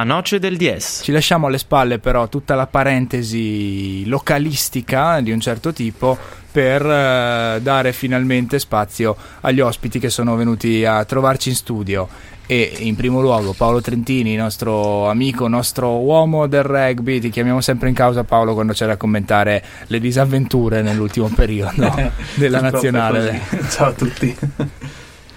La noce del DS. Ci lasciamo alle spalle però tutta la parentesi localistica di un certo tipo per eh, dare finalmente spazio agli ospiti che sono venuti a trovarci in studio e in primo luogo Paolo Trentini, nostro amico, nostro uomo del rugby, ti chiamiamo sempre in causa Paolo quando c'è da commentare le disavventure nell'ultimo periodo della nazionale. Ciao a tutti.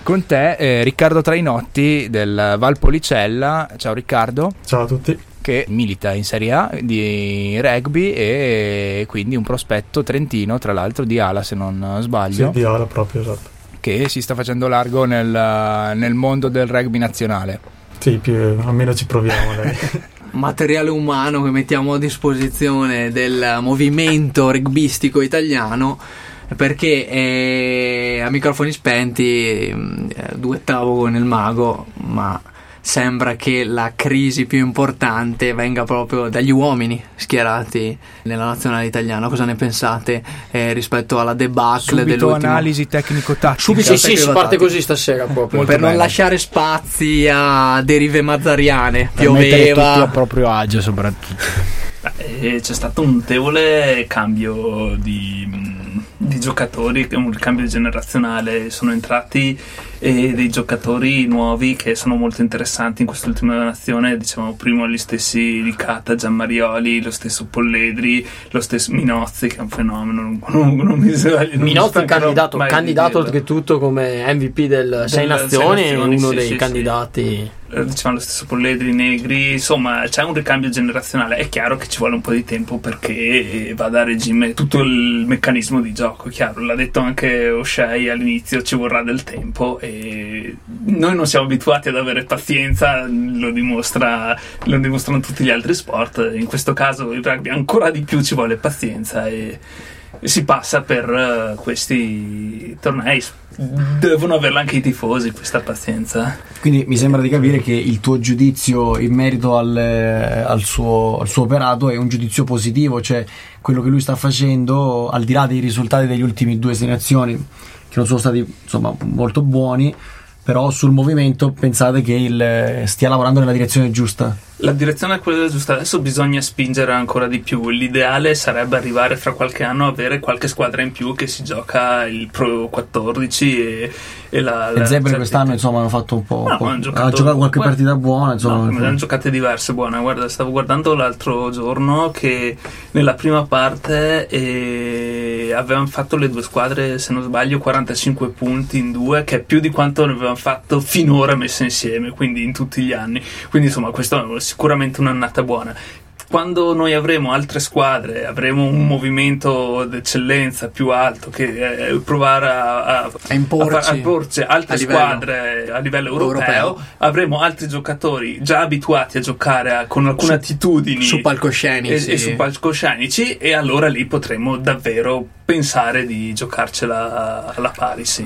Con te eh, Riccardo Trainotti del Valpolicella, ciao Riccardo. Ciao a tutti che milita in Serie A di rugby e quindi un prospetto trentino, tra l'altro di Ala se non sbaglio. Sì, di Ala proprio, esatto. Che si sta facendo largo nel, nel mondo del rugby nazionale. Sì, più, almeno ci proviamo. Dai. Materiale umano che mettiamo a disposizione del movimento rugbyistico italiano perché eh, a microfoni spenti eh, duettavo con il mago, ma sembra che la crisi più importante venga proprio dagli uomini schierati nella nazionale italiana. Cosa ne pensate eh, rispetto alla debacle Subito dell'ultimo? analisi tecnico-tattica. Subito sì, sì, si parte così stasera proprio. per non lasciare spazi a derive mazzariane. Per Pioveva. tutti a proprio agio soprattutto. Eh, c'è stato un notevole cambio di, di giocatori, un cambio generazionale. Sono entrati eh, dei giocatori nuovi che sono molto interessanti in quest'ultima nazione. Diciamo, prima gli stessi Licata, Giammarioli, lo stesso Polledri, lo stesso Minozzi, che è un fenomeno. Non, non, non mi sbaglio. Minozzi mi stancherò candidato, candidato oltretutto come MVP del Sei Sei Nazioni, Nazioni, uno sì, dei sì, candidati. Eh, diciamo lo stesso Polledri, Negri, insomma c'è un ricambio generazionale, è chiaro che ci vuole un po' di tempo perché eh, vada a regime tutto il meccanismo di gioco, chiaro, l'ha detto anche O'Shea all'inizio, ci vorrà del tempo e noi non siamo abituati ad avere pazienza, lo, dimostra, lo dimostrano tutti gli altri sport, in questo caso il rugby ancora di più ci vuole pazienza e si passa per eh, questi tornei. Devono averla anche i tifosi questa pazienza. Quindi mi sembra di capire che il tuo giudizio in merito al, al suo, al suo operato è un giudizio positivo, cioè quello che lui sta facendo, al di là dei risultati degli ultimi due selezioni, che non sono stati insomma molto buoni, però sul movimento pensate che il, stia lavorando nella direzione giusta. La direzione è quella giusta, adesso bisogna spingere ancora di più. L'ideale sarebbe arrivare fra qualche anno a avere qualche squadra in più che si gioca il Pro 14 e, e la. La- Zebre cioè, quest'anno insomma hanno fatto un po'. No, un po'- giocato- ha giocato qualche guarda- partita buona, insomma. No, hanno giocate diverse buone. Guarda, stavo guardando l'altro giorno che nella prima parte eh, avevano fatto le due squadre, se non sbaglio, 45 punti in due, che è più di quanto ne avevano fatto finora messe insieme, quindi in tutti gli anni. Quindi insomma, questa è sicuramente un'annata buona. Quando noi avremo altre squadre, avremo un movimento d'eccellenza più alto che eh, provare a, a, A imporci. a far- a imporci altre a livello squadre a livello europeo, europeo. avremo altri giocatori già abituati a giocare con alcune Su- attitudini su palcoscenici. e, e su palcoscenici e allora lì potremo davvero pensare di giocarcela alla pari sì.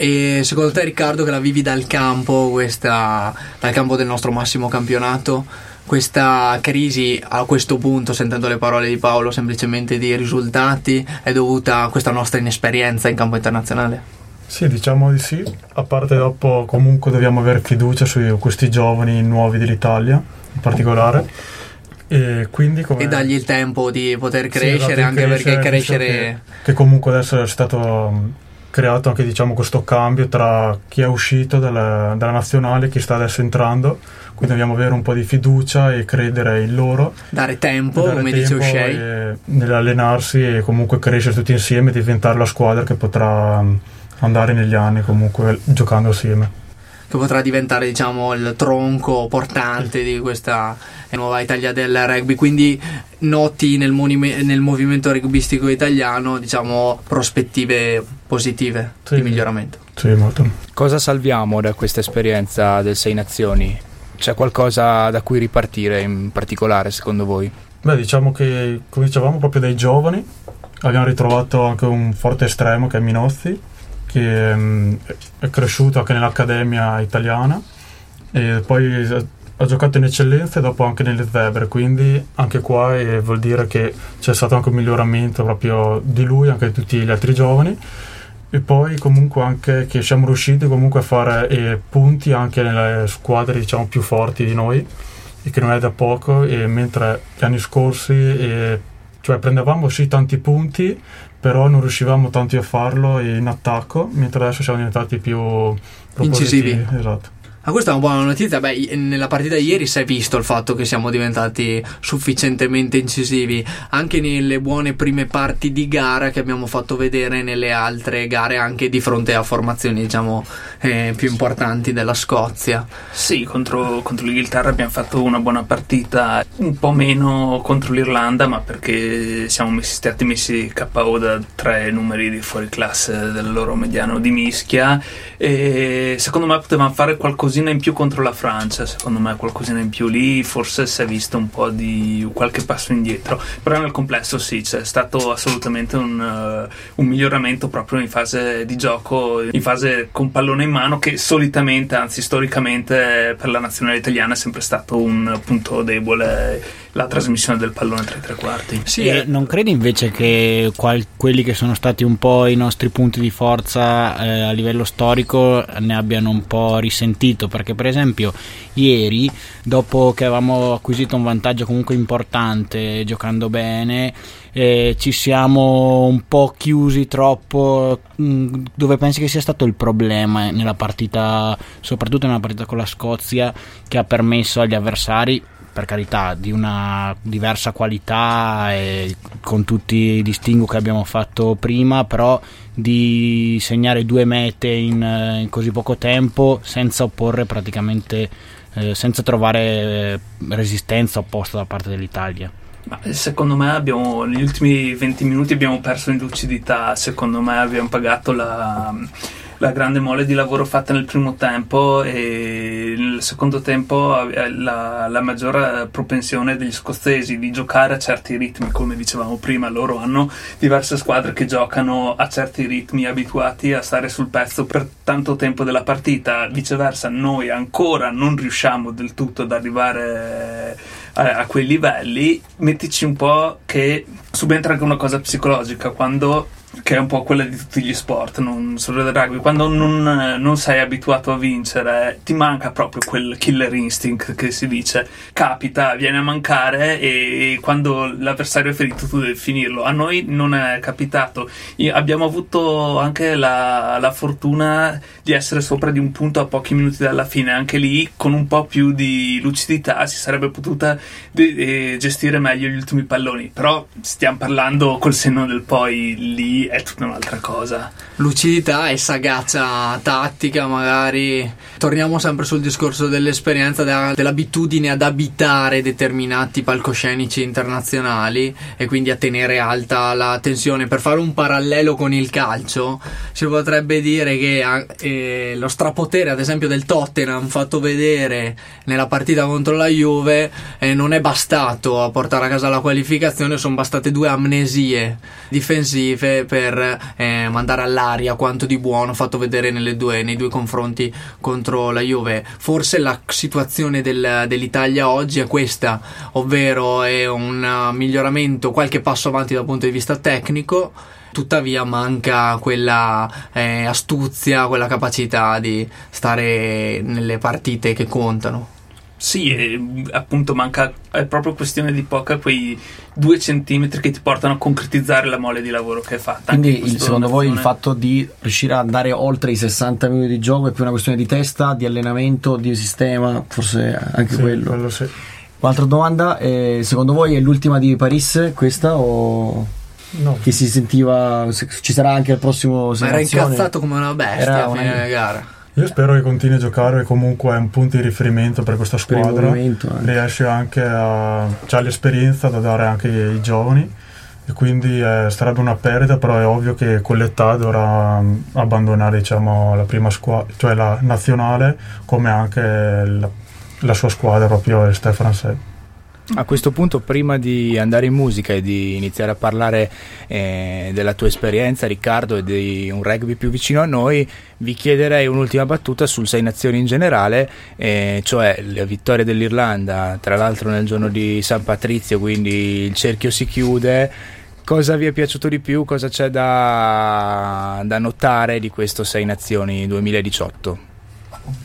E secondo te, Riccardo, che la vivi dal campo, questa, dal campo del nostro massimo campionato, questa crisi a questo punto, sentendo le parole di Paolo, semplicemente di risultati, è dovuta a questa nostra inesperienza in campo internazionale? Sì, diciamo di sì. A parte dopo comunque dobbiamo avere fiducia su questi giovani nuovi dell'Italia, in particolare. E quindi come... E dargli il tempo di poter Sì, crescere, esatto, anche di perché crescere. Che, che comunque adesso è stato creato anche diciamo questo cambio tra chi è uscito dalla, dalla nazionale e chi sta adesso entrando. Quindi dobbiamo avere un po' di fiducia e credere in loro. Dare tempo, dare come dice tempo O'Shea. e- Nell'allenarsi e comunque crescere tutti insieme e diventare la squadra che potrà andare negli anni comunque giocando assieme. Che potrà diventare diciamo il tronco portante di questa nuova Italia del rugby quindi noti nel, monime- nel movimento rugbistico italiano diciamo prospettive positive Sì. di miglioramento Sì, molto. Cosa salviamo da questa esperienza del Sei Nazioni? C'è qualcosa da cui ripartire in particolare secondo voi? Beh, diciamo che, come dicevamo, proprio dai giovani abbiamo ritrovato anche un forte estremo che è Minozzi, che mm, è cresciuto anche nell'accademia italiana e poi ha- giocato in eccellenza e dopo anche nelle zebre, quindi anche qua eh, vuol dire che c'è stato anche un miglioramento proprio di lui, anche di tutti gli altri giovani. E poi comunque anche che siamo riusciti comunque a fare eh, punti anche nelle squadre diciamo più forti di noi e che non è da poco, mentre gli anni scorsi eh, cioè prendevamo sì tanti punti, però non riuscivamo tanti a farlo in attacco, mentre adesso siamo diventati più. Incisivi. Esatto. Ma questa è una buona notizia. Beh, nella partita di ieri si è visto il fatto che siamo diventati sufficientemente incisivi. Anche nelle buone prime parti di gara che abbiamo fatto vedere nelle altre gare, anche di fronte a formazioni, diciamo, eh, più importanti della Scozia. Sì, contro, contro l'Inghilterra abbiamo fatto una buona partita, un po' meno contro l'Irlanda, ma perché siamo messi- stati messi KO da tre numeri di fuori classe del loro mediano di mischia. E secondo me potevamo fare qualcosina in più contro la Francia. Secondo me, qualcosina in più lì. Forse si è visto un po' di qualche passo indietro. Però nel complesso, sì, c'è stato assolutamente un, eh, un miglioramento proprio in fase di gioco, in fase con pallone in mano, che solitamente, anzi storicamente, per la nazionale italiana è sempre stato un punto debole. La trasmissione del pallone tra i tre quarti. Sì, E non credi invece che qual- quelli che sono stati un po' i nostri punti di forza eh, a livello storico ne abbiano un po' risentito? Perché per esempio ieri, dopo che avevamo acquisito un vantaggio comunque importante giocando bene, eh, ci siamo un po' chiusi troppo. mh, Dove pensi che sia stato il problema nella partita, soprattutto nella partita con la Scozia, che ha permesso agli avversari per carità di una diversa qualità e con tutti i distinguo che abbiamo fatto prima, però di segnare due mete in, eh, in così poco tempo senza opporre praticamente, eh, senza trovare eh, resistenza opposta da parte dell'Italia. Eh, secondo me abbiamo, negli ultimi 20 minuti abbiamo perso in lucidità, secondo me abbiamo pagato la, la grande mole di lavoro fatta nel primo tempo e nel secondo tempo eh, la, la maggiore propensione degli scozzesi di giocare a certi ritmi, come dicevamo prima, loro hanno diverse squadre che giocano a certi ritmi abituati a stare sul pezzo per tanto tempo della partita, viceversa noi ancora non riusciamo del tutto ad arrivare a, a quei livelli, mettici un po' che subentra anche una cosa psicologica. Quando che è un po' quella di tutti gli sport, non solo del rugby. Quando non, non sei abituato a vincere, ti manca proprio quel killer instinct che si dice. Capita, viene a mancare e quando l'avversario è ferito tu devi finirlo. A noi non è capitato. Io- abbiamo avuto anche la, la fortuna di essere sopra di un punto a pochi minuti dalla fine. Anche lì, con un po' più di lucidità, si sarebbe potuta de- eh, gestire meglio gli ultimi palloni. Però stiamo parlando col senno del poi, lì è tutta un'altra cosa. lucidità e sagaccia tattica magari torniamo sempre sul discorso dell'esperienza della- dell'abitudine ad abitare determinati palcoscenici internazionali e quindi a tenere alta la tensione per fare un parallelo con il calcio si potrebbe dire che eh, lo strapotere ad esempio del Tottenham fatto vedere nella partita contro la Juve eh, non è bastato a portare a casa la qualificazione sono bastate due amnesie difensive per eh, mandare all'aria quanto di buono fatto vedere due- nei due confronti contro la Juve. Forse la situazione del- dell'Italia oggi è questa, ovvero è un uh, miglioramento, qualche passo avanti dal punto di vista tecnico. Tuttavia manca quella eh, astuzia, quella capacità di stare nelle partite che contano. Sì, e, appunto manca, è proprio questione di poca quei due centimetri che ti portano a concretizzare la mole di lavoro che hai fatto. Anche in Quindi il- secondo voi il fatto di riuscire ad andare oltre i 60 minuti di gioco è più una questione di testa, di allenamento, di sistema, forse anche Sì, quello. quello sì. Un'altra domanda, eh, secondo voi è l'ultima di Paris questa o No, che si sentiva se- ci sarà anche il prossimo Ma era incazzato come una bestia Era a una- fine gara. Io spero che continui a giocare comunque è un punto di riferimento per questa Per squadra. movimento, eh. riesce anche a c'ha l'esperienza da dare anche ai giovani e quindi eh, sarebbe una perdita però è ovvio che con l'età dovrà mm, abbandonare diciamo la prima squadra cioè la nazionale come anche la, la sua squadra proprio il Stefan francese A questo punto, prima di andare in musica e di iniziare a parlare eh, della tua esperienza, Riccardo, e di un rugby più vicino a noi, vi chiederei un'ultima battuta sul Sei Nazioni in generale, eh, cioè la vittoria dell'Irlanda, tra l'altro nel giorno di San Patrizio, quindi il cerchio si chiude. Cosa vi è piaciuto di più? Cosa c'è da, da notare di questo Sei Nazioni 2018?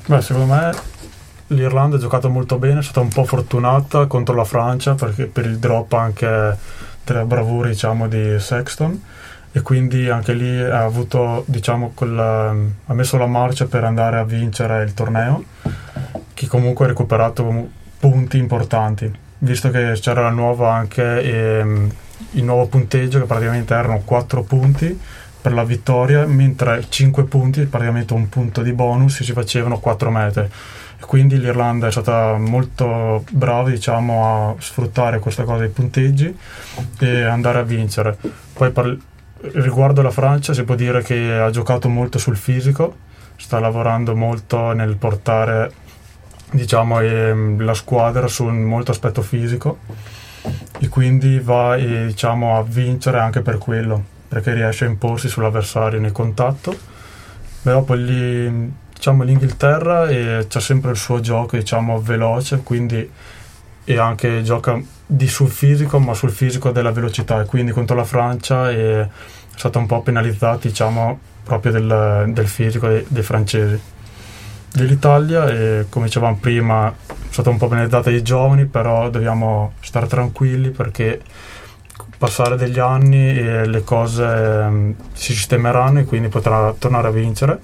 Beh, secondo me l'Irlanda ha giocato molto bene, è stata un po' fortunata contro la Francia perché per il drop anche della bravura diciamo, di Sexton. E quindi anche lì ha, avuto, diciamo, quella, ha messo la marcia per andare a vincere il torneo che comunque ha recuperato punti importanti. Visto che c'era la nuova anche ehm, il nuovo punteggio che praticamente erano 4 punti per la vittoria mentre 5 punti praticamente un punto di bonus si facevano 4 mete quindi l'Irlanda è stata molto brava diciamo, a sfruttare questa cosa dei punteggi e andare a vincere. Poi par- riguardo la Francia si può dire che ha giocato molto sul fisico, sta lavorando molto nel portare diciamo, ehm, la squadra su un molto aspetto fisico e quindi va eh, diciamo, a vincere anche per quello, perché riesce a imporsi sull'avversario nel contatto. Però poi lì diciamo, l'Inghilterra e c'ha sempre il suo gioco diciamo, veloce, quindi e anche gioca di sul fisico, ma sul fisico della velocità. E quindi contro la Francia è stata un po' penalizzata diciamo, proprio del, del fisico dei, dei francesi. Dell'Italia, e come dicevamo prima, è stata un po' penalizzata dai giovani, però dobbiamo stare tranquilli perché passare degli anni e le cose eh, si sistemeranno e quindi potrà tornare a vincere.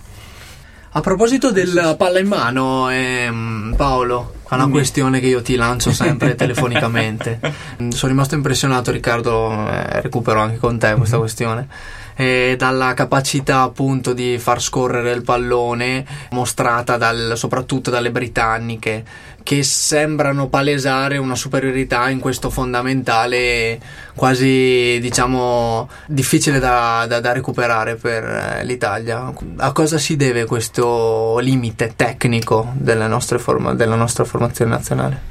A proposito del palla in mano, ehm, Paolo, è una questione che io ti lancio sempre telefonicamente. Sono rimasto impressionato, Riccardo, eh, recupero anche con te questa questione eh, dalla capacità appunto di far scorrere il pallone mostrata dal, soprattutto dalle britanniche che sembrano palesare una superiorità in questo fondamentale quasi diciamo difficile da, da, da recuperare per eh, l'Italia. A cosa si deve questo limite tecnico della nostra, forma, della nostra formazione nazionale?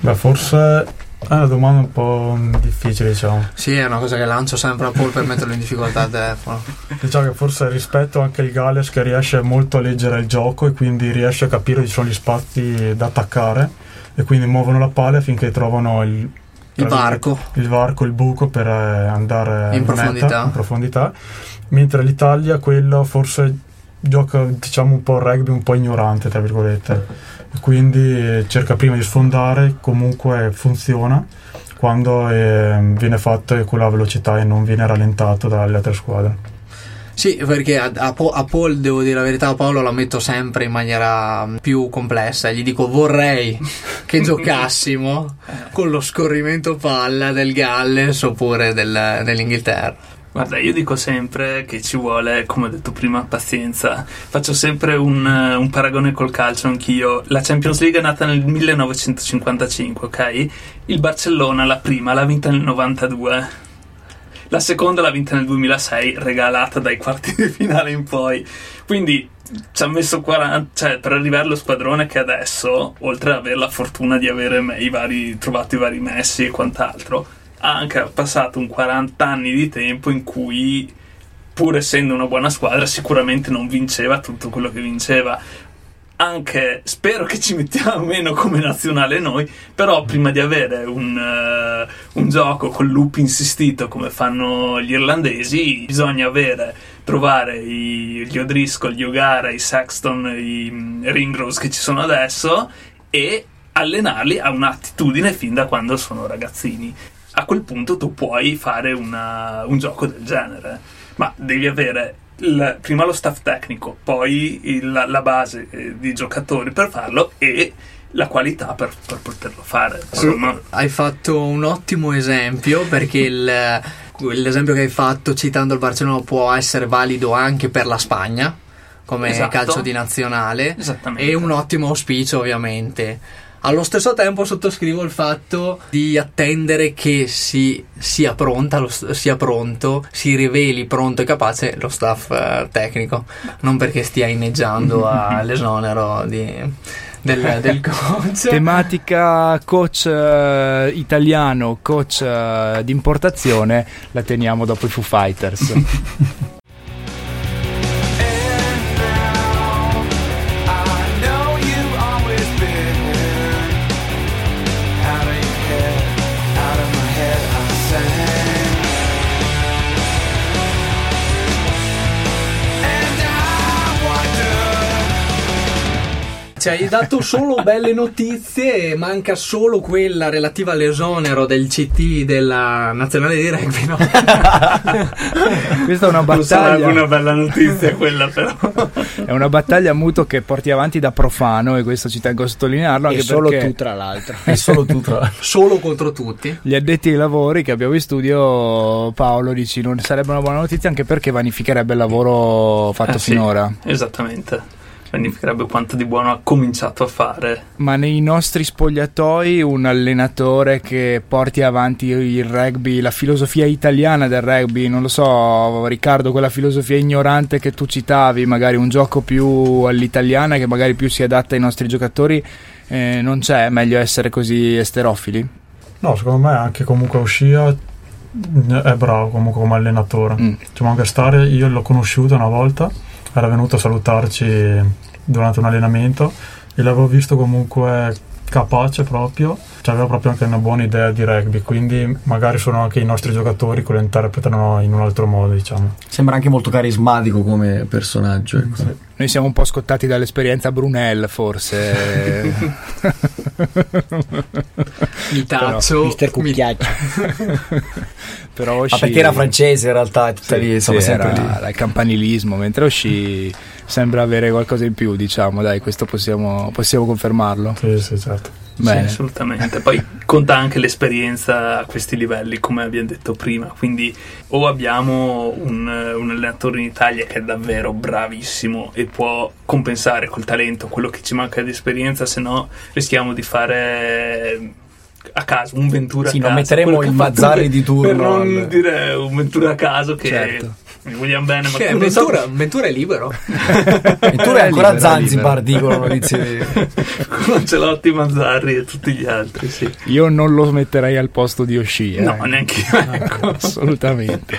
Beh, forse è una domanda un po' difficile, diciamo. Sì, è una cosa che lancio sempre a Paul per metterlo in difficoltà al telefono. Diciamo che forse rispetto anche il Galles che riesce molto a leggere il gioco e quindi riesce a capire ci sono gli spazi da attaccare e quindi muovono la palla finché trovano il, il varco. Il varco, il buco per eh, andare in, in profondità. Meta, in profondità. Mentre l'Italia quello forse gioca diciamo un po' rugby un po' ignorante, tra virgolette quindi cerca prima di sfondare, comunque funziona quando eh, viene fatto con la velocità e non viene rallentato dalle altre squadre. Sì, perché a, a, a, Paul, devo dire la verità, a Paolo la metto sempre in maniera più complessa. Gli dico vorrei che giocassimo con lo scorrimento palla del Galles oppure del, dell'Inghilterra. Guarda, io dico sempre che ci vuole, come ho detto prima, pazienza. Faccio sempre un, un, paragone col calcio anch'io. La Champions League è nata nel 1955, ok? Il Barcellona, la prima, l'ha vinta nel 92. La seconda l'ha vinta nel 2006, regalata dai quarti di finale in poi. Quindi ci ha messo 40, cioè per arrivare allo squadrone che adesso, oltre ad avere la fortuna di avere i vari, trovato i vari Messi e quant'altro, anche passato un 40 anni di tempo in cui pur essendo una buona squadra sicuramente non vinceva tutto quello che vinceva. Anche spero che ci mettiamo meno come nazionale noi però prima di avere un, uh, un gioco con loop insistito come fanno gli irlandesi bisogna avere trovare i, gli O'Driscoll, gli O'Gara, i Sexton, i um, Ringrose che ci sono adesso e allenarli a un'attitudine fin da quando sono ragazzini a quel punto tu puoi fare una, un gioco del genere, ma devi avere il, prima lo staff tecnico, poi il, la base eh, di giocatori per farlo e la qualità per, per poterlo fare. Insomma. Hai fatto un ottimo esempio perché il, l'esempio che hai fatto citando il Barcellona può essere valido anche per la Spagna come esatto. calcio di nazionale e un ottimo auspicio ovviamente allo stesso tempo sottoscrivo il fatto di attendere che si sia pronta, lo, sia pronto, si riveli pronto e capace lo staff eh, tecnico, non perché stia inneggiando all'esonero di, del, del, coach. Tematica coach uh, italiano, coach uh, di importazione, la teniamo dopo i Foo Fighters. ci hai dato solo belle notizie e manca solo quella relativa all'esonero del CT della nazionale di rugby. No? Questa è una Non sarebbe battaglia. una bella notizia quella, però. È una battaglia muto che porti avanti da profano e questo ci tengo a sottolinearlo E anche solo perché tu, tra l'altro. È solo tu tra l'altro. Solo contro tutti. gli addetti ai lavori che abbiamo in studio Paolo dici non sarebbe una buona notizia anche perché vanificherebbe il lavoro fatto Eh, sì, finora. Esattamente. Significherebbe quanto di buono ha cominciato a fare. Ma nei nostri spogliatoi un allenatore che porti avanti il rugby, la filosofia italiana del rugby, non lo so, Riccardo, quella filosofia ignorante che tu citavi, magari un gioco più all'italiana che magari più si adatta ai nostri giocatori, eh, non c'è, è meglio essere così esterofili? No, secondo me anche comunque Uscia è bravo comunque come allenatore. Mm. Ci manca stare, io l'ho conosciuto una volta, era venuto a salutarci durante un allenamento e l'avevo visto comunque capace proprio, cioè aveva proprio anche una buona idea di rugby, quindi magari sono anche i nostri giocatori che lo interpretano in un altro modo, diciamo. Sembra anche molto carismatico come personaggio. ecco. Noi siamo un po' scottati dall'esperienza Brunel, forse. Mi taccio. Mister mi- Cucchiaccio. Però Ma Oshie- perché era francese in realtà, è tutta Sì, lì, sì, era, lì. il campanilismo, mentre Oshie sembra avere qualcosa in più, diciamo, dai, questo possiamo, possiamo confermarlo. Sì, sì, certo. Bene. Sì, assolutamente. Poi conta anche l'esperienza a questi livelli, come abbiamo detto prima. Quindi, o abbiamo un, un allenatore in Italia che è davvero bravissimo e può compensare col talento quello che ci manca di esperienza, se no rischiamo di fare a caso un Ventura Sì, a non caso. metteremo quello che il per- di turno Per non al- dire un Ventura a caso che Certo. Bene, ma Che non so- Ventura, Ventura è libero. Tu eri È ancora a libero, Zanzibar, dicono notizie. con Ancelotti, Mazzarri e tutti gli altri, sì. Io non lo metterei al posto di Oshie. No, eh. neanche io. ecco. assolutamente.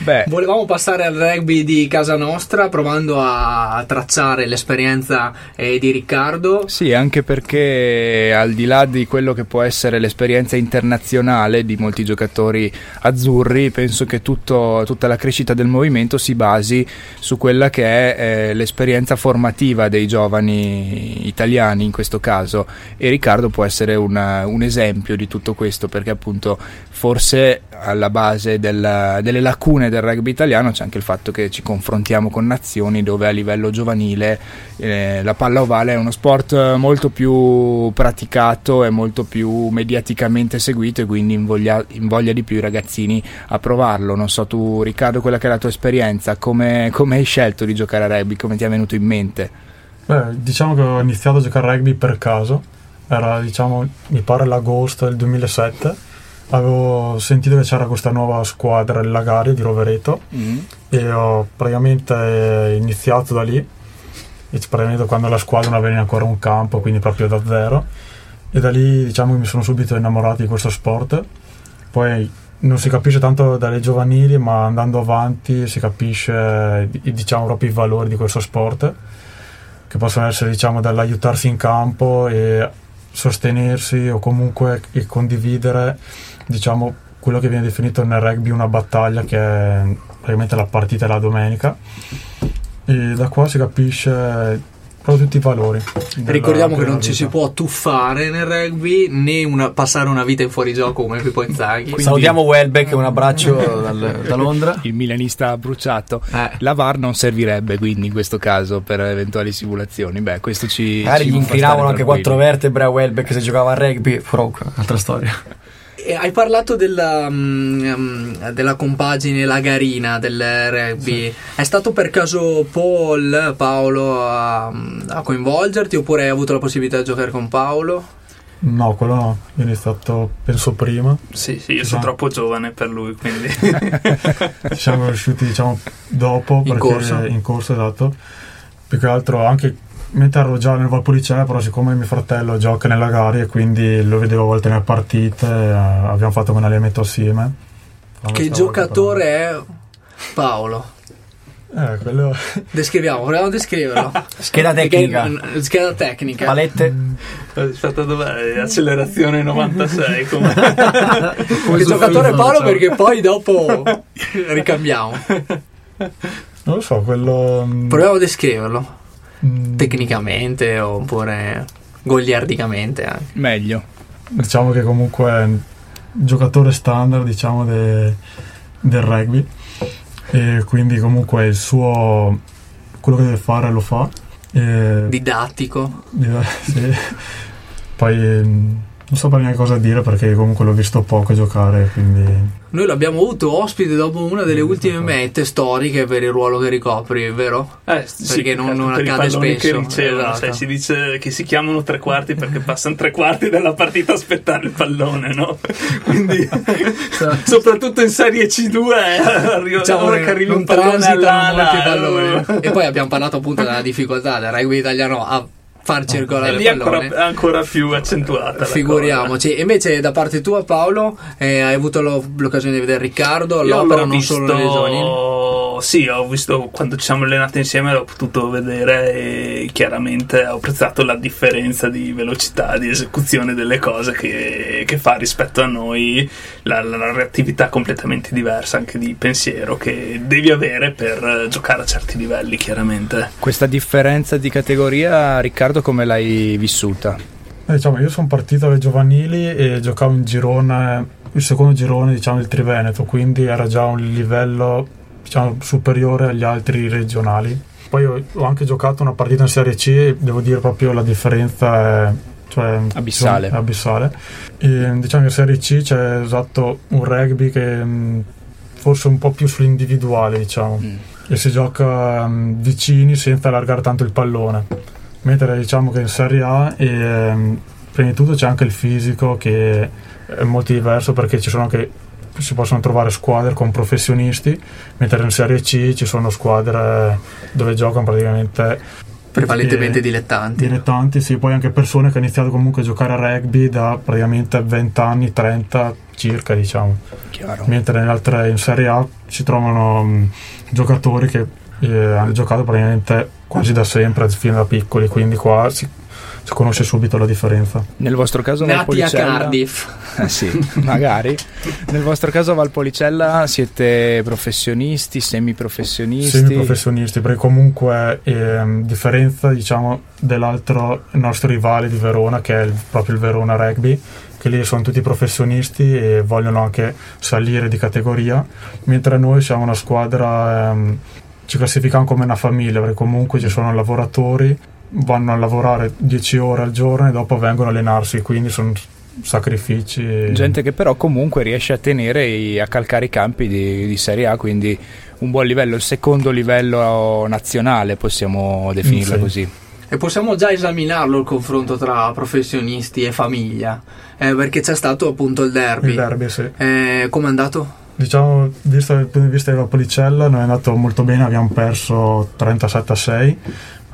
Beh, Volevamo passare al rugby di casa nostra provando a tracciare l'esperienza eh, di Riccardo. Sì, anche perché al di là di quello che può essere l'esperienza internazionale di molti giocatori azzurri, penso che tutto- tutta la crescita del movimento si basi su quella che è eh, l'esperienza formativa dei giovani italiani in questo caso e Riccardo può essere una- un esempio di tutto questo perché appunto forse alla base del- delle lacune del rugby italiano c'è anche il fatto che ci confrontiamo con nazioni dove a livello giovanile eh, la palla ovale è uno sport molto più praticato e molto più mediaticamente seguito e quindi invoglia, invoglia di più i ragazzini a provarlo. Non so tu Riccardo, quella che è la tua esperienza, come, come hai scelto di giocare a rugby, come ti è venuto in mente? Beh, diciamo che ho iniziato a giocare a rugby per caso, era diciamo, mi pare l'agosto del 2007, avevo sentito che c'era questa nuova squadra, il Lagaria di Rovereto, e ho praticamente iniziato da lì, e praticamente quando la squadra non aveva ancora un campo, quindi proprio da zero, e da lì diciamo che mi sono subito innamorato di questo sport, poi non si capisce tanto dalle giovanili, ma andando avanti si capisce diciamo proprio i valori di questo sport che possono essere diciamo dall'aiutarsi in campo e sostenersi o comunque condividere diciamo quello che viene definito nel rugby una battaglia che è praticamente la partita e la domenica. E da qua si capisce proprio tutti i valori Ricordiamo che non ci si può tuffare nel rugby né una- passare una vita in fuorigioco come Pippo Inzaghi. Salutiamo Welbeck, un abbraccio dal- da Londra. Il milanista bruciato. Eh, La VAR non servirebbe quindi in questo caso per eventuali simulazioni. Beh, questo ci. Magari gli inclinavano anche quattro vertebre a Welbeck se giocava a rugby, però altra storia. E hai parlato della, mm, mm, della compagine Lagarina del rugby. È stato per caso Paul, Paolo, a, a coinvolgerti oppure hai avuto la possibilità di giocare con Paolo? no quello no io ho iniziato penso prima Sì, sì, io sono Esatto. troppo giovane per lui, quindi ci siamo riusciti diciamo dopo In perché corso? in corso esatto più che altro anche mentre ero già nel Valpolicella però siccome mio fratello gioca nella gara e quindi lo vedevo a volte nelle partite eh, abbiamo fatto un allenamento assieme Che giocatore è Paolo? eh quello Descriviamo, proviamo a descriverlo. Scheda tecnica, scheda tecnica. palette. aspetta dov'è? Accelerazione 96 come... Che giocatore è Paolo perché poi dopo ricambiamo. non lo so quello mm, Proviamo a descriverlo. Mm, tecnicamente oppure goliardicamente anche. Meglio. Diciamo che comunque è un giocatore standard diciamo, de- del rugby e quindi comunque il suo quello che deve fare lo fa. E- Didattico. sì. Poi mm, non so per neanche cosa dire perché comunque l'ho visto poco giocare, quindi Noi l'abbiamo avuto ospite dopo una delle ultime mete storiche per il ruolo che ricopri, vero? Eh, sì, Perché non- certo, non per accade spesso, Che ricevono, esatto. sai, si dice che si chiamano tre quarti perché passano tre quarti della partita a aspettare il pallone, no? Quindi, soprattutto in Serie C2, eh, arriva, Diciamo ora che arriva un pallone all'ala, eh, e poi abbiamo parlato appunto della difficoltà del rugby italiano a far circolare E il ancora, pallone. è ancora più accentuata. Figuriamoci, E invece da parte tua Paolo eh, hai avuto lo- l'occasione di vedere Riccardo cosa. Io all'opera non visto, solo nelle Sì, ho visto quando ci siamo allenati insieme, l'ho potuto vedere e chiaramente ho apprezzato la differenza di velocità, di esecuzione delle cose che, che fa rispetto a noi, la, la, la reattività completamente diversa anche di pensiero che devi avere per giocare a certi livelli, chiaramente. Questa differenza di categoria, Riccardo, come l'hai vissuta? Eh, diciamo, io sono partito alle giovanili e giocavo in girone, il secondo girone diciamo, del Triveneto, quindi era già un livello diciamo, superiore agli altri regionali. Poi ho, anche giocato una partita in Serie C e devo dire proprio la differenza è cioè, Abissale. è abissale. E, diciamo che in Serie C c'è esatto un rugby che mh, forse un po' più sull'individuale, diciamo, Mm. e si gioca mh, vicini senza allargare tanto il pallone mentre diciamo che in Serie A ehm, prima di tutto c'è anche il fisico che è molto diverso perché ci sono anche si possono trovare squadre con professionisti mentre in Serie C ci sono squadre dove giocano praticamente Prevalentemente dilettanti. dilettanti sì, poi anche persone che hanno iniziato comunque a giocare a rugby da praticamente 20 anni 30 circa diciamo Chiaro. mentre in altre in Serie A si trovano mh, giocatori che eh, hanno giocato praticamente quasi da sempre, fin da piccoli, quindi qua si conosce subito la differenza. Nel vostro caso Nati a Valpolicella Cardiff. Eh sì, magari. Nel vostro caso a Valpolicella siete professionisti, semiprofessionisti? Semi-professionisti, perché comunque ehm, differenza diciamo dell'altro nostro rivale di Verona, che è il- proprio il Verona Rugby, che lì sono tutti professionisti e vogliono anche salire di categoria, mentre noi siamo una squadra, ehm, ci classifichiamo come una famiglia, perché comunque ci sono lavoratori, vanno a lavorare 10 ore al giorno e dopo vengono a allenarsi, quindi sono sacrifici. Gente che però comunque riesce a tenere e a calcare i campi di, di Serie A, quindi un buon livello, il secondo livello nazionale possiamo definirlo Sì. così. E possiamo già esaminarlo il confronto tra professionisti e famiglia, eh, perché c'è stato appunto il derby. Il derby, sì. Eh, Come è andato? Diciamo, visto dal punto di vista della Policella, non è andato molto bene, abbiamo perso 37 a 6.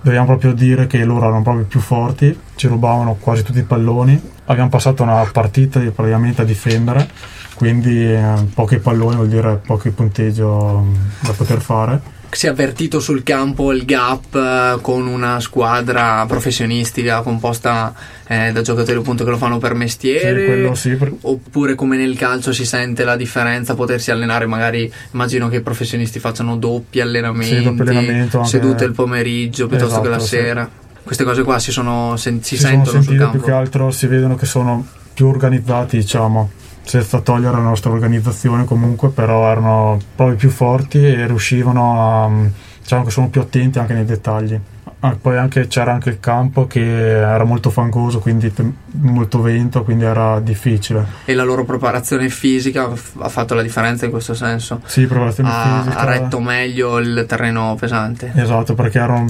Dobbiamo proprio dire che loro erano proprio più forti, ci rubavano quasi tutti i palloni. Abbiamo passato una partita praticamente a difendere, quindi eh, pochi palloni vuol dire pochi punteggio mm, da poter fare. Si è avvertito sul campo il gap eh, con una squadra professionistica composta eh, da giocatori appunto che lo fanno per Sì, mestiere? quello sì, per- Oppure come nel calcio si sente la differenza, potersi allenare magari, immagino che i professionisti facciano doppi allenamenti, Sì, anche- sedute il pomeriggio piuttosto che la Esatto, sì. sera. Queste cose qua si, sono, si si sono sentono sul sentite campo. più che altro, si vedono che sono più organizzati, diciamo, senza togliere la nostra organizzazione comunque, però erano proprio più forti e riuscivano a, diciamo che sono più attenti anche nei dettagli. Ah, poi anche, c'era anche il campo che era molto fangoso, quindi te- molto vento, quindi era difficile. E la loro preparazione fisica f- ha fatto la differenza in questo senso. Sì, preparazione Ha, fisica. ha retto meglio il terreno pesante. Esatto, perché erano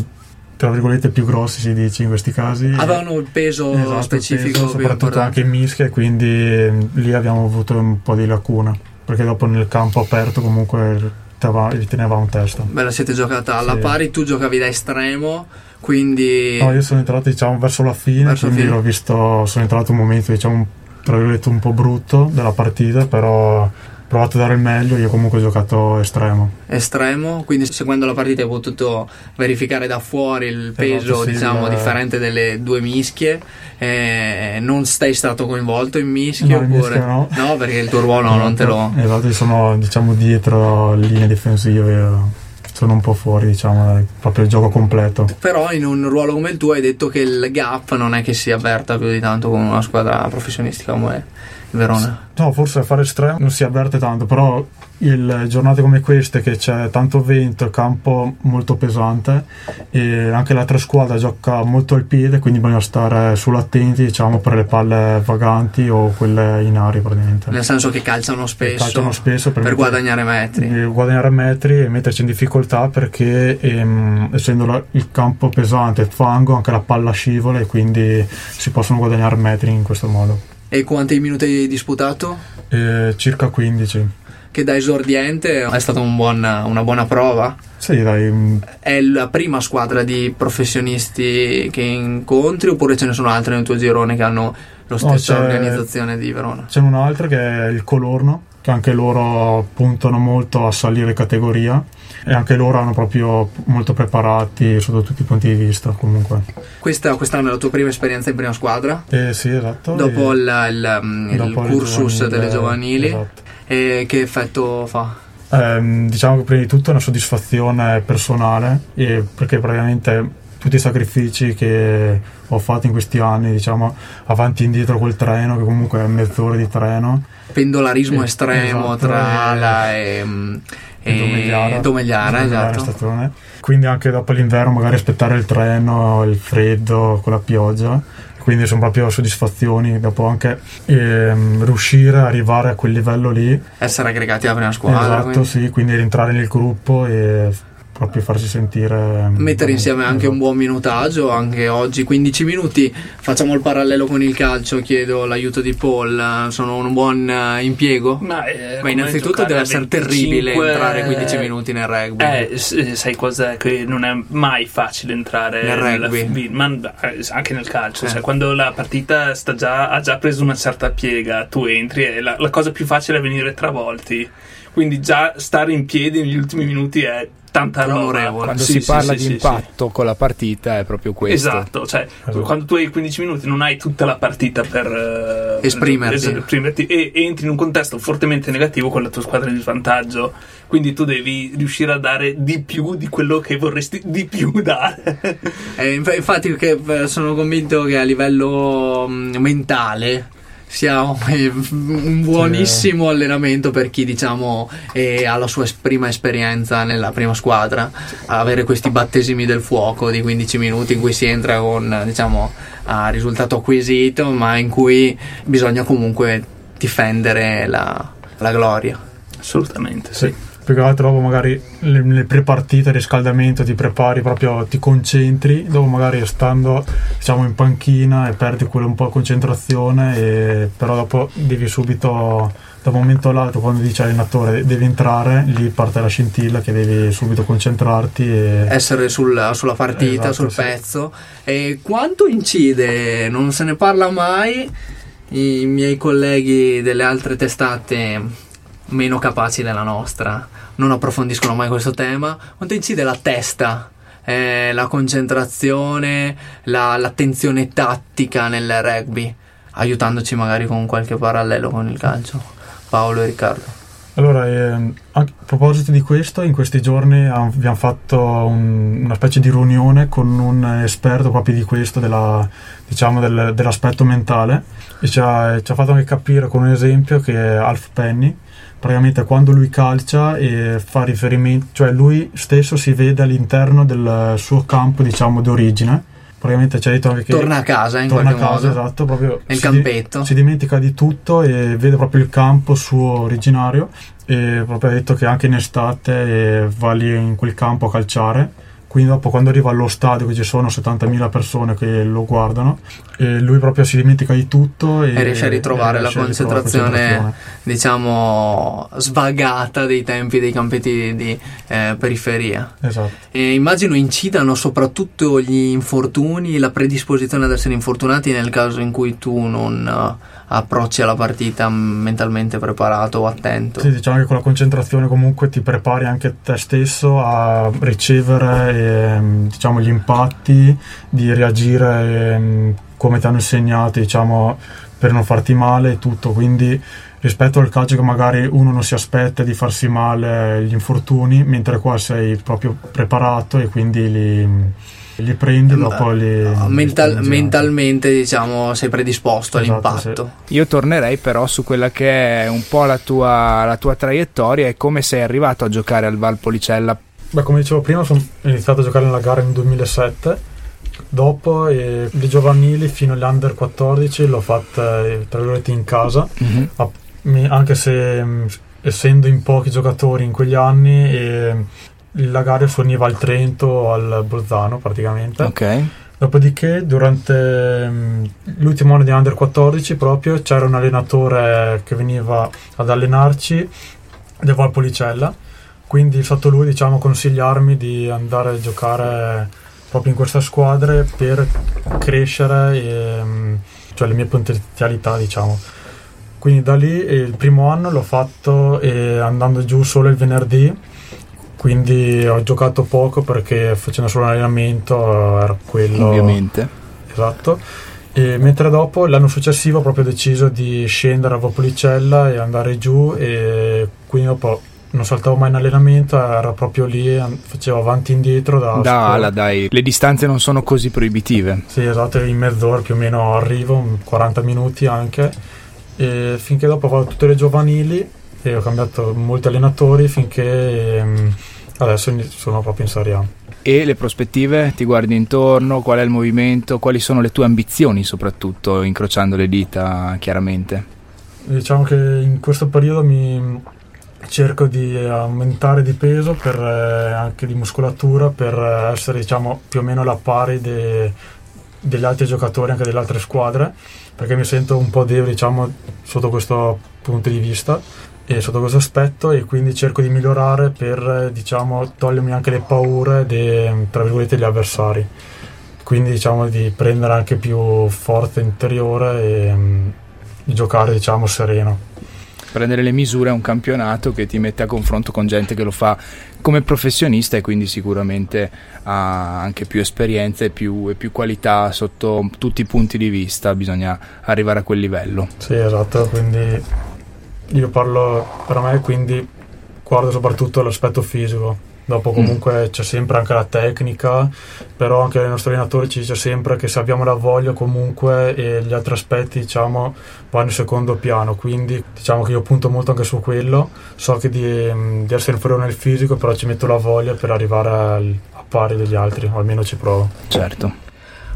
tra virgolette più grossi si dice in questi casi. Avevano il peso Esatto, specifico peso, più soprattutto anche in mischia, quindi eh, lì abbiamo avuto un po' di lacuna. Perché dopo nel campo aperto comunque li tenevamo testa. Beh, la siete giocata alla Sì. pari, tu giocavi da estremo, quindi No, io sono entrato diciamo verso la fine, Verso quindi l'ho visto, sono entrato un momento diciamo tra virgolette un po' brutto della partita, però provato a dare il meglio, io comunque ho giocato estremo. estremo, quindi seguendo la partita hai potuto verificare da fuori il peso Esatto, sì, diciamo eh. differente delle due mischie. Eh, non sei stato coinvolto in mischie No, oppure mischia no. perché il tuo ruolo non te lo Esatto, io sono diciamo dietro linee difensive, sono un po' fuori, diciamo, proprio il gioco completo. Però in un ruolo come il tuo hai detto che il gap non è che si avverta più di tanto con una squadra professionistica come Verona. No, forse a fare estremo non si avverte tanto, però il, giornate come queste che c'è tanto vento, campo molto pesante e anche l'altra squadra gioca molto al piede, quindi bisogna stare sull'attenti diciamo, per le palle vaganti o quelle in aria praticamente. Nel senso che calciano spesso, calciano spesso per per guadagnare metri. Eh, guadagnare metri e metterci in difficoltà perché ehm, essendo la- il campo pesante, il fango, anche la palla scivola e quindi si possono guadagnare metri in questo modo. E quanti minuti hai disputato? Eh, circa 15. Che da esordiente è stata un buon- una buona prova. Sì, dai, mm, È la prima squadra di professionisti che incontri oppure ce ne sono altre nel tuo girone che hanno lo stesso c'è- organizzazione di Verona? c'è un'altra che è il Colorno, che anche loro puntano molto a salire categoria e anche loro hanno proprio molto preparati sotto tutti i punti di vista comunque. Questa, quest'anno è la tua prima esperienza in prima squadra? Eh, sì, esatto. Dopo e- il, il- il dopo cursus giovanili, delle giovanili? esatto. E che effetto fa? Ehm, diciamo che prima di tutto è una soddisfazione personale perché praticamente tutti i sacrifici che ho fatto in questi anni, diciamo, avanti e indietro col treno, che comunque è mezz'ora di treno, Pendolarismo Eh, estremo esatto, tra e- Ala e, e Domegliara, Domegliara, Domegliara esatto. Quindi anche dopo l'inverno magari aspettare il treno, il freddo, con la pioggia. Quindi sono proprio soddisfazioni dopo anche ehm, riuscire a arrivare a quel livello lì. Essere aggregati alla prima squadra. esatto, quindi. sì, quindi rientrare nel gruppo e proprio farsi sentire. Mettere insieme anche un buon minutaggio, anche oggi 15 minuti. Facciamo il parallelo con il calcio, chiedo l'aiuto di Paul. Sono un buon eh, impiego? Ma, eh, Ma innanzitutto deve essere 25, terribile entrare 15 minuti nel rugby. Eh, s- sai cos'è? Che non è mai facile entrare Nel rugby. ma eh, anche nel calcio. Eh. Cioè, quando la partita sta già, ha già preso una certa piega, tu entri e la, la cosa più facile è venire travolti. Quindi già stare in piedi negli ultimi minuti è tanta roba. Onorevole. Quando Sì, si sì, parla sì, di sì, impatto con la partita è proprio questo. Esatto, cioè Esatto. quando tu hai 15 minuti non hai tutta la partita per eh, Esprimerti. esprimerti e entri in un contesto fortemente negativo con la tua squadra di svantaggio. Quindi tu devi riuscire a dare di più di quello che vorresti di più dare. Eh, inf- infatti, che, eh, sono convinto che a livello mm, mentale sia un buonissimo allenamento per chi diciamo ha la sua prima esperienza nella prima squadra avere questi battesimi del fuoco di 15 minuti in cui si entra con diciamo a risultato acquisito ma in cui bisogna comunque difendere la, la gloria Assolutamente, Sì. Più che altro dopo magari le, le pre-partite, il riscaldamento, ti prepari proprio, ti concentri, dopo magari stando diciamo in panchina e perdi quello un po' di concentrazione, e, però dopo devi subito, da un momento all'altro, quando dice allenatore devi entrare, lì parte la scintilla che devi subito concentrarti e... essere sul- sulla partita, Esatto, sul sì. pezzo. E quanto incide, non se ne parla mai, i miei colleghi delle altre testate meno capaci della nostra non approfondiscono mai questo tema, quanto incide la testa, eh, la concentrazione, la- l'attenzione tattica nel rugby, aiutandoci magari con qualche parallelo con il calcio. Paolo e Riccardo. Allora, ehm, a proposito di questo, in questi giorni am- abbiamo fatto un- una specie di riunione con un esperto proprio di questo, della- diciamo del- dell'aspetto mentale, e ci ha, ci ha fatto anche capire con un esempio che Alf Penny, praticamente quando lui calcia e fa riferimento, cioè lui stesso si vede all'interno del suo campo, diciamo, d'origine. Praticamente ha detto anche che Torna a casa in torna a casa, modo. esatto, proprio Nel si di- campetto. si dimentica di tutto e vede proprio il campo suo originario e proprio ha detto che anche in estate eh, va lì in quel campo a calciare quindi dopo quando arriva allo stadio che ci sono 70.000 persone che lo guardano lui proprio si dimentica di tutto e, E riesce a ritrovare la riesce a ritrovare concentrazione, diciamo, svagata dei tempi dei campetti di eh, periferia. esatto E immagino incidano soprattutto gli infortuni, la predisposizione ad essere infortunati nel caso in cui tu non approcci alla partita mentalmente preparato o attento. Sì, diciamo che con la concentrazione comunque ti prepari anche te stesso a ricevere ehm, diciamo, gli impatti, di reagire ehm, come ti hanno insegnato, diciamo, per non farti male e tutto. Quindi rispetto al calcio che magari uno non si aspetta di farsi male gli infortuni, mentre qua sei proprio preparato e quindi li, li prendi dopo li, No, li mental- spingi mentalmente diciamo sei predisposto Esatto, all'impatto. Io tornerei però su quella che è un po' la tua, la tua traiettoria e come sei arrivato a giocare al Valpolicella. Beh, come dicevo prima, sono iniziato a giocare nella gara nel 2007. Dopo eh, le giovanili fino agli under 14 l'ho fatta eh, tra virgolette in casa, mi- anche se mh, essendo in pochi giocatori in quegli anni eh, la gara si univa al Trento al Bolzano praticamente. Ok. Dopodiché, durante mh, l'ultimo anno di Under 14, proprio c'era un allenatore che veniva ad allenarci del Valpolicella. Quindi è stato lui, diciamo, a consigliarmi di andare a giocare proprio in queste squadre per crescere e, mh, cioè le mie potenzialità, diciamo. Quindi da lì il primo anno l'ho fatto eh, andando giù solo il venerdì quindi ho giocato poco perché facendo solo un allenamento eh, era quello Ovviamente. esatto e mentre dopo l'anno successivo ho proprio deciso di scendere a Vapolicella e andare giù e quindi dopo non saltavo mai in allenamento era proprio lì facevo avanti e indietro da, Da ala, dai. Le distanze non sono così proibitive. sì esatto in mezz'ora più o meno arrivo un 40 minuti anche e finché dopo vado tutte le giovanili e ho cambiato molti allenatori finché ehm, adesso sono proprio in Serie A E le prospettive? Ti guardi intorno? Qual è il movimento? Quali sono le tue ambizioni, soprattutto incrociando le dita, chiaramente? Diciamo che in questo periodo mi cerco di aumentare di peso per, eh, anche di muscolatura per eh, essere diciamo più o meno alla pari de- degli altri giocatori anche delle altre squadre perché mi sento un po' debole diciamo sotto questo punto di vista e sotto questo aspetto e quindi cerco di migliorare per eh, diciamo togliermi anche le paure de- tra virgolette degli avversari quindi diciamo di prendere anche più forza interiore e mm, di giocare diciamo sereno Prendere le misure a un campionato che ti mette a confronto con gente che lo fa come professionista e quindi sicuramente ha anche più esperienza e più, e più qualità sotto tutti i punti di vista. Bisogna arrivare a quel livello. Sì, esatto, quindi io parlo per me, quindi guardo soprattutto l'aspetto fisico. Dopo comunque c'è sempre anche la tecnica, però anche il nostro allenatore ci dice sempre che se abbiamo la voglia comunque e gli altri aspetti diciamo vanno in secondo piano, quindi diciamo che io punto molto anche su quello, so che di, di essere inferiore nel fisico, però ci metto la voglia per arrivare al- a pari degli altri, o almeno ci provo. Certo.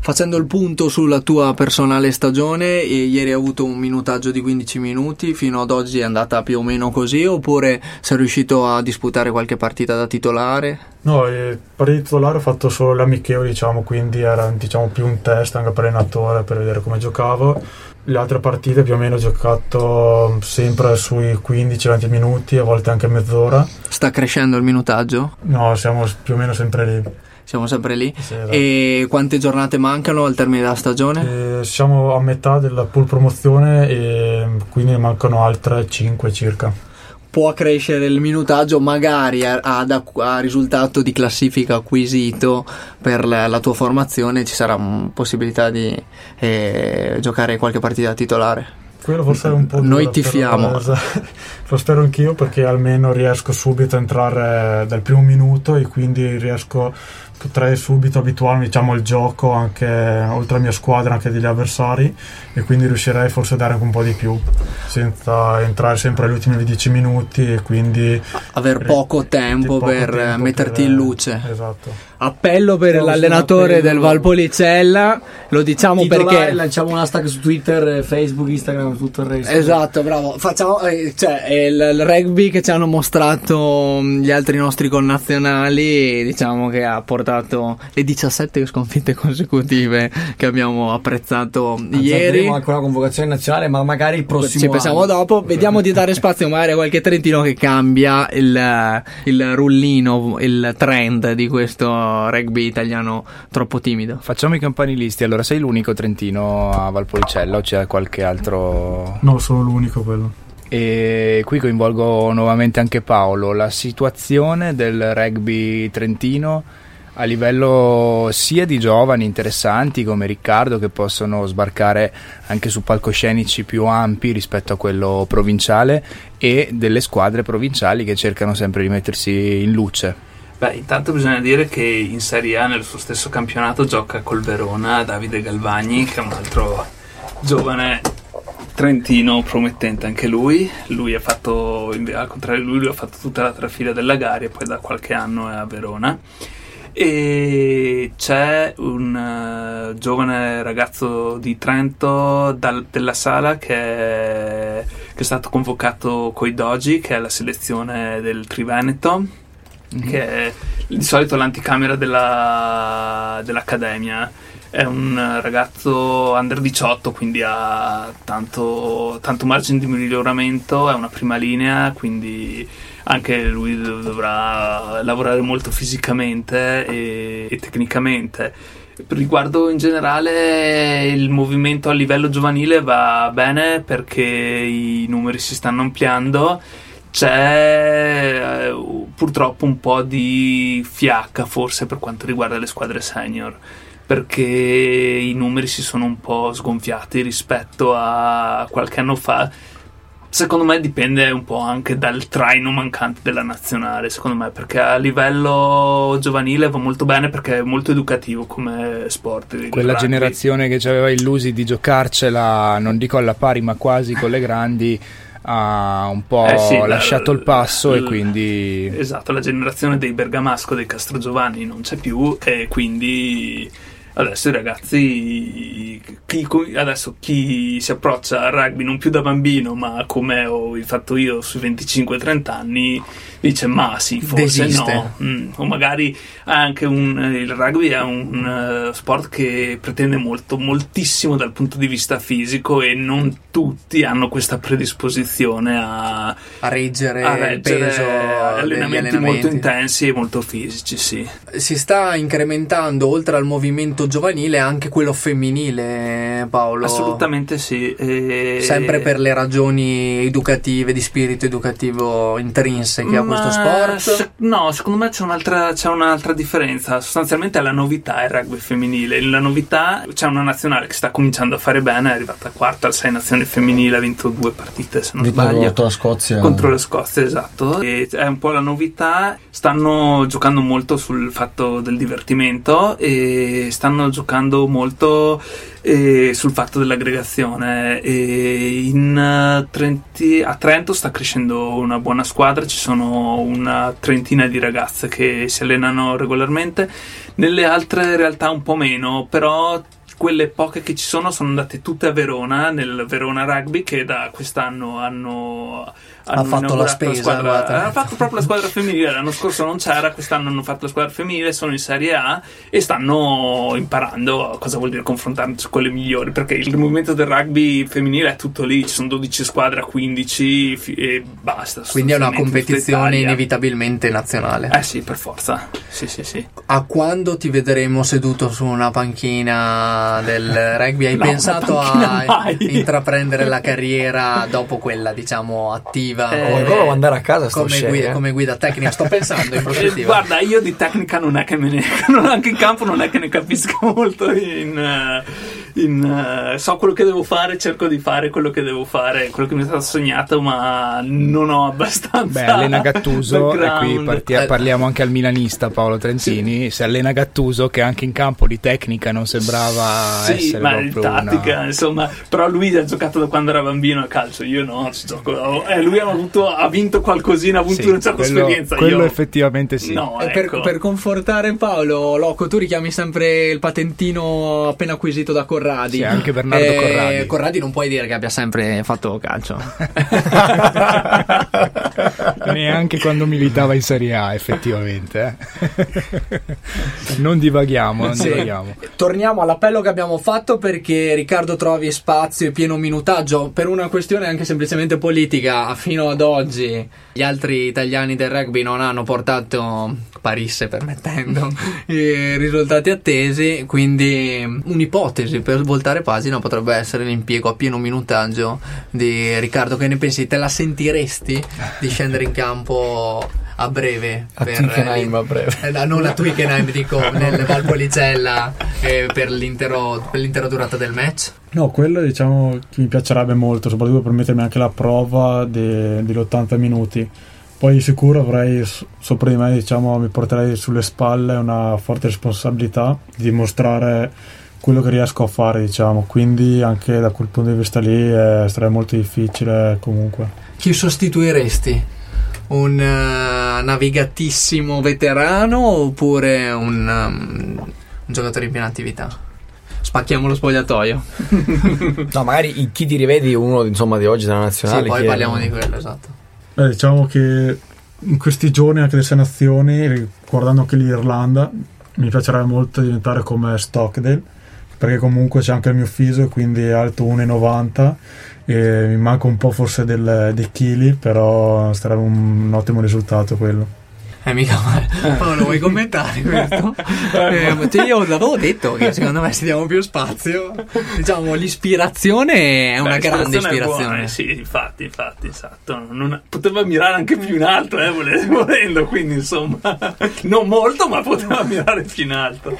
Facendo il punto sulla tua personale stagione, ieri hai avuto un minutaggio di 15 minuti, fino ad oggi è andata più o meno così, oppure sei riuscito a disputare qualche partita da titolare? No, il partito titolare ho fatto solo l'amichevole, diciamo, quindi era diciamo, più un test anche per allenatore per vedere come giocavo. Le altre partite più o meno ho giocato sempre sui 15-20 minuti, a volte anche mezz'ora. Sta crescendo il minutaggio? No, siamo più o meno sempre lì. Siamo sempre lì. Sì, esatto. E quante giornate mancano al termine della stagione? E siamo a metà della pool promozione e quindi ne mancano altre 5 circa. Può crescere il minutaggio magari a, acqu- a risultato di classifica acquisito per la, la tua formazione ci sarà possibilità di eh, giocare qualche partita titolare. Quello forse è un po' Noi tifiamo. Lo spero anch'io perché almeno riesco subito a entrare dal primo minuto e quindi riesco potrei subito abituarmi diciamo al gioco anche oltre alla mia squadra anche degli avversari e quindi riuscirei forse a dare anche un po' di più senza entrare sempre agli ultimi 10 minuti e quindi Aver poco tempo poco per tempo metterti per- in luce. esatto Appello per Facciamo l'allenatore appello. del Valpolicella, lo diciamo Titolare, perché... lanciamo un hashtag su Twitter, Facebook, Instagram, tutto il resto. Esatto, bravo. Facciamo, eh, cioè, il, il rugby che ci hanno mostrato mh, gli altri nostri connazionali, diciamo che ha portato le 17 sconfitte consecutive che abbiamo apprezzato Anzi, ieri. anche una convocazione nazionale, ma magari il prossimo Ci pensiamo anno. dopo, vediamo di dare spazio magari a qualche trentino che cambia il, il rullino, il trend di questo rugby italiano troppo timido. Facciamo i campanilisti. Allora, sei l'unico trentino a Valpolicella o c'è qualche altro? no sono l'unico quello E qui coinvolgo nuovamente anche Paolo. La situazione del rugby trentino a livello sia di giovani interessanti come Riccardo che possono sbarcare anche su palcoscenici più ampi rispetto a quello provinciale e delle squadre provinciali che cercano sempre di mettersi in luce. Beh, intanto bisogna dire che in Serie A nel suo stesso campionato gioca col Verona Davide Galvagni, che è un altro giovane trentino promettente anche lui. Lui ha fatto, al contrario lui, lui ha fatto tutta la trafila della gara e poi da qualche anno è a Verona. E c'è un uh, giovane ragazzo di Trento dal, della sala che è, che è stato convocato coi Dogi, che è la selezione del Triveneto, mm-hmm. che è di solito l'anticamera della, dell'Accademia. È un ragazzo under 18, quindi ha tanto, tanto margine di miglioramento, è una prima linea, quindi anche lui dovrà lavorare molto fisicamente e, e tecnicamente. Riguardo in generale il movimento a livello giovanile va bene perché i numeri si stanno ampliando c'è eh, purtroppo un po' di fiacca forse per quanto riguarda le squadre senior perché i numeri si sono un po' sgonfiati rispetto a qualche anno fa Secondo me dipende un po' anche dal traino mancante della nazionale, secondo me, perché a livello giovanile va molto bene perché è molto educativo come sport. Quella generazione che ci aveva illusi di giocarcela, non dico alla pari, ma quasi con le grandi, ha un po' eh sì, lasciato la, il passo la, e quindi... Esatto, la generazione dei Bergamasco, dei Castrogiovanni non c'è più e quindi adesso i ragazzi, chi, adesso chi si approccia al rugby non più da bambino, ma come ho fatto io sui 25-30 anni, dice ma sì, forse Desiste. no. Mm, o magari anche un, il rugby è un uh, sport che pretende molto, moltissimo dal punto di vista fisico e non tutti hanno questa predisposizione a, a reggere, a reggere peso allenamenti, allenamenti molto intensi e molto fisici, sì. Si sta incrementando oltre al movimento giovanile anche quello femminile, Paolo. Assolutamente sì. E... Sempre per le ragioni educative, di spirito educativo intrinseche a questo sport? No, secondo me c'è un'altra, c'è un'altra, differenza. Sostanzialmente la novità è il rugby femminile. La novità c'è una nazionale che sta cominciando a fare bene, è arrivata quarta al 6 nazioni femminile, ha vinto due partite se non Vinto sbaglio. Contro la Scozia. Contro la Scozia, esatto. E è un po' la novità. Stanno giocando molto sul fatto del divertimento e stanno giocando molto eh, sul fatto dell'aggregazione. In Trenti, a Trento sta crescendo una buona squadra, ci sono una trentina di ragazze che si allenano regolarmente, nelle altre realtà un po' meno, però quelle poche che ci sono sono andate tutte a Verona, nel Verona Rugby, che da quest'anno hanno ha fatto la spesa. La squadra, ha fatto proprio la squadra femminile. L'anno scorso non c'era, quest'anno hanno fatto la squadra femminile, sono in Serie A e stanno imparando cosa vuol dire confrontarsi con le migliori. Perché il movimento del rugby femminile è tutto lì, ci sono 12 squadre a 15 e basta. Quindi è una competizione inevitabilmente nazionale. Eh sì, per forza. Sì, sì, sì. A quando ti vedremo seduto su una panchina del rugby? Hai no, pensato a mai. intraprendere la carriera dopo quella, diciamo, attiva? Prospettiva. Eh, Qualcuno andare a casa come guida, come guida, tecnica. Sto pensando in prospettiva. Guarda, io di tecnica non è che me ne. anche in campo non è che ne capisco molto. In, uh, in, uh, so quello che devo fare, cerco di fare quello che devo fare, quello che mi è stato sognato, ma non ho abbastanza. Beh, allena Gattuso, e qui partia, parliamo anche al milanista Paolo Trentini. Sì. Se allena Gattuso, che anche in campo di tecnica non sembrava sì, essere ma di tattica, una... insomma. Però lui ha giocato da quando era bambino a calcio, io no, ci gioco. Eh, lui ha avuto, ha vinto qualcosina, ha avuto sì, una certa quello, esperienza. Quello Io... effettivamente sì. No, ecco. per, per, confortare Paolo, Loco, tu richiami sempre il patentino appena acquisito da Corradi. Sì, anche Bernardo eh, Corradi. Corradi non puoi dire che abbia sempre fatto calcio. Neanche quando militava in Serie A, effettivamente. Eh. non divaghiamo, non sì. divaghiamo. Torniamo all'appello che abbiamo fatto perché Riccardo trovi spazio e pieno minutaggio per una questione anche semplicemente politica fino ad oggi gli altri italiani del rugby non hanno portato, parisse permettendo, i risultati attesi, quindi un'ipotesi per svoltare pagina potrebbe essere l'impiego a pieno minutaggio di Riccardo. Che ne pensi? Te la sentiresti di scendere in campo a breve A per Twickenham a breve. eh, no, non a Twickenham dico nel Valpolicella eh, per, l'intero, per l'intera durata del match No, quello diciamo che mi piacerebbe molto, soprattutto per mettermi anche la prova de- degli 80 minuti. Poi di sicuro avrei sopra di me, diciamo, mi porterei sulle spalle una forte responsabilità di dimostrare quello che riesco a fare, diciamo. Quindi anche da quel punto di vista lì eh, sarebbe molto difficile comunque. chi sostituiresti? Un eh, navigatissimo veterano oppure un, um, un giocatore in piena attività? Spacchiamo lo spogliatoio. No, magari chi ti rivedi uno insomma di oggi della nazionale. Sì, poi chi è- parliamo di quello, esatto. Beh, diciamo che in questi giorni anche delle sei nazioni, guardando anche l'Irlanda, mi piacerebbe molto diventare come Stockdale, perché comunque c'è anche il mio fisico, quindi è alto 1,90 e mi manca un po' forse del- dei chili, però sarebbe un, un ottimo risultato quello. Eh, mica male. Paolo, vuoi commentare questo? Eh, cioè, io l'avevo detto che secondo me se diamo più spazio, diciamo, l'ispirazione è una Beh, grande ispirazione. buona, eh, sì, infatti, infatti, esatto. Non- poteva mirare anche più in alto, eh, vole- volendo, quindi insomma, non molto, ma poteva mirare più in alto.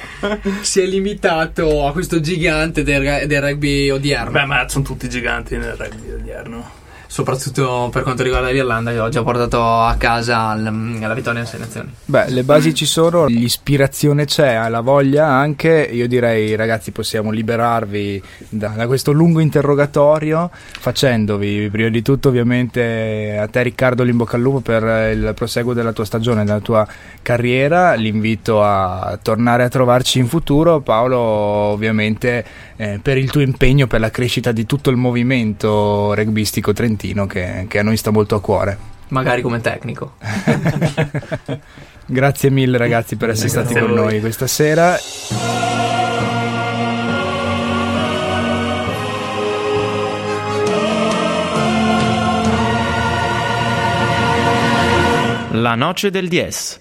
Si è limitato a questo gigante del, del rugby odierno. Beh, ma sono tutti giganti nel rugby odierno. Soprattutto per quanto riguarda l'Irlanda che oggi ha portato a casa l- la vittoria in sei nazioni. Beh, le basi ci sono, l'ispirazione c'è, la voglia anche. Io direi, ragazzi, possiamo liberarvi da, da questo lungo interrogatorio facendovi, prima di tutto, ovviamente, a te, Riccardo, l'in al lupo per il proseguo della tua stagione, della tua carriera. L'invito a tornare a trovarci in futuro. Paolo, ovviamente, eh, per il tuo impegno per la crescita di tutto il movimento rugbistico trentino che- che a noi sta molto a cuore. Magari come tecnico. Grazie mille ragazzi per essere Grazie stati con noi questa sera. La noce del 10.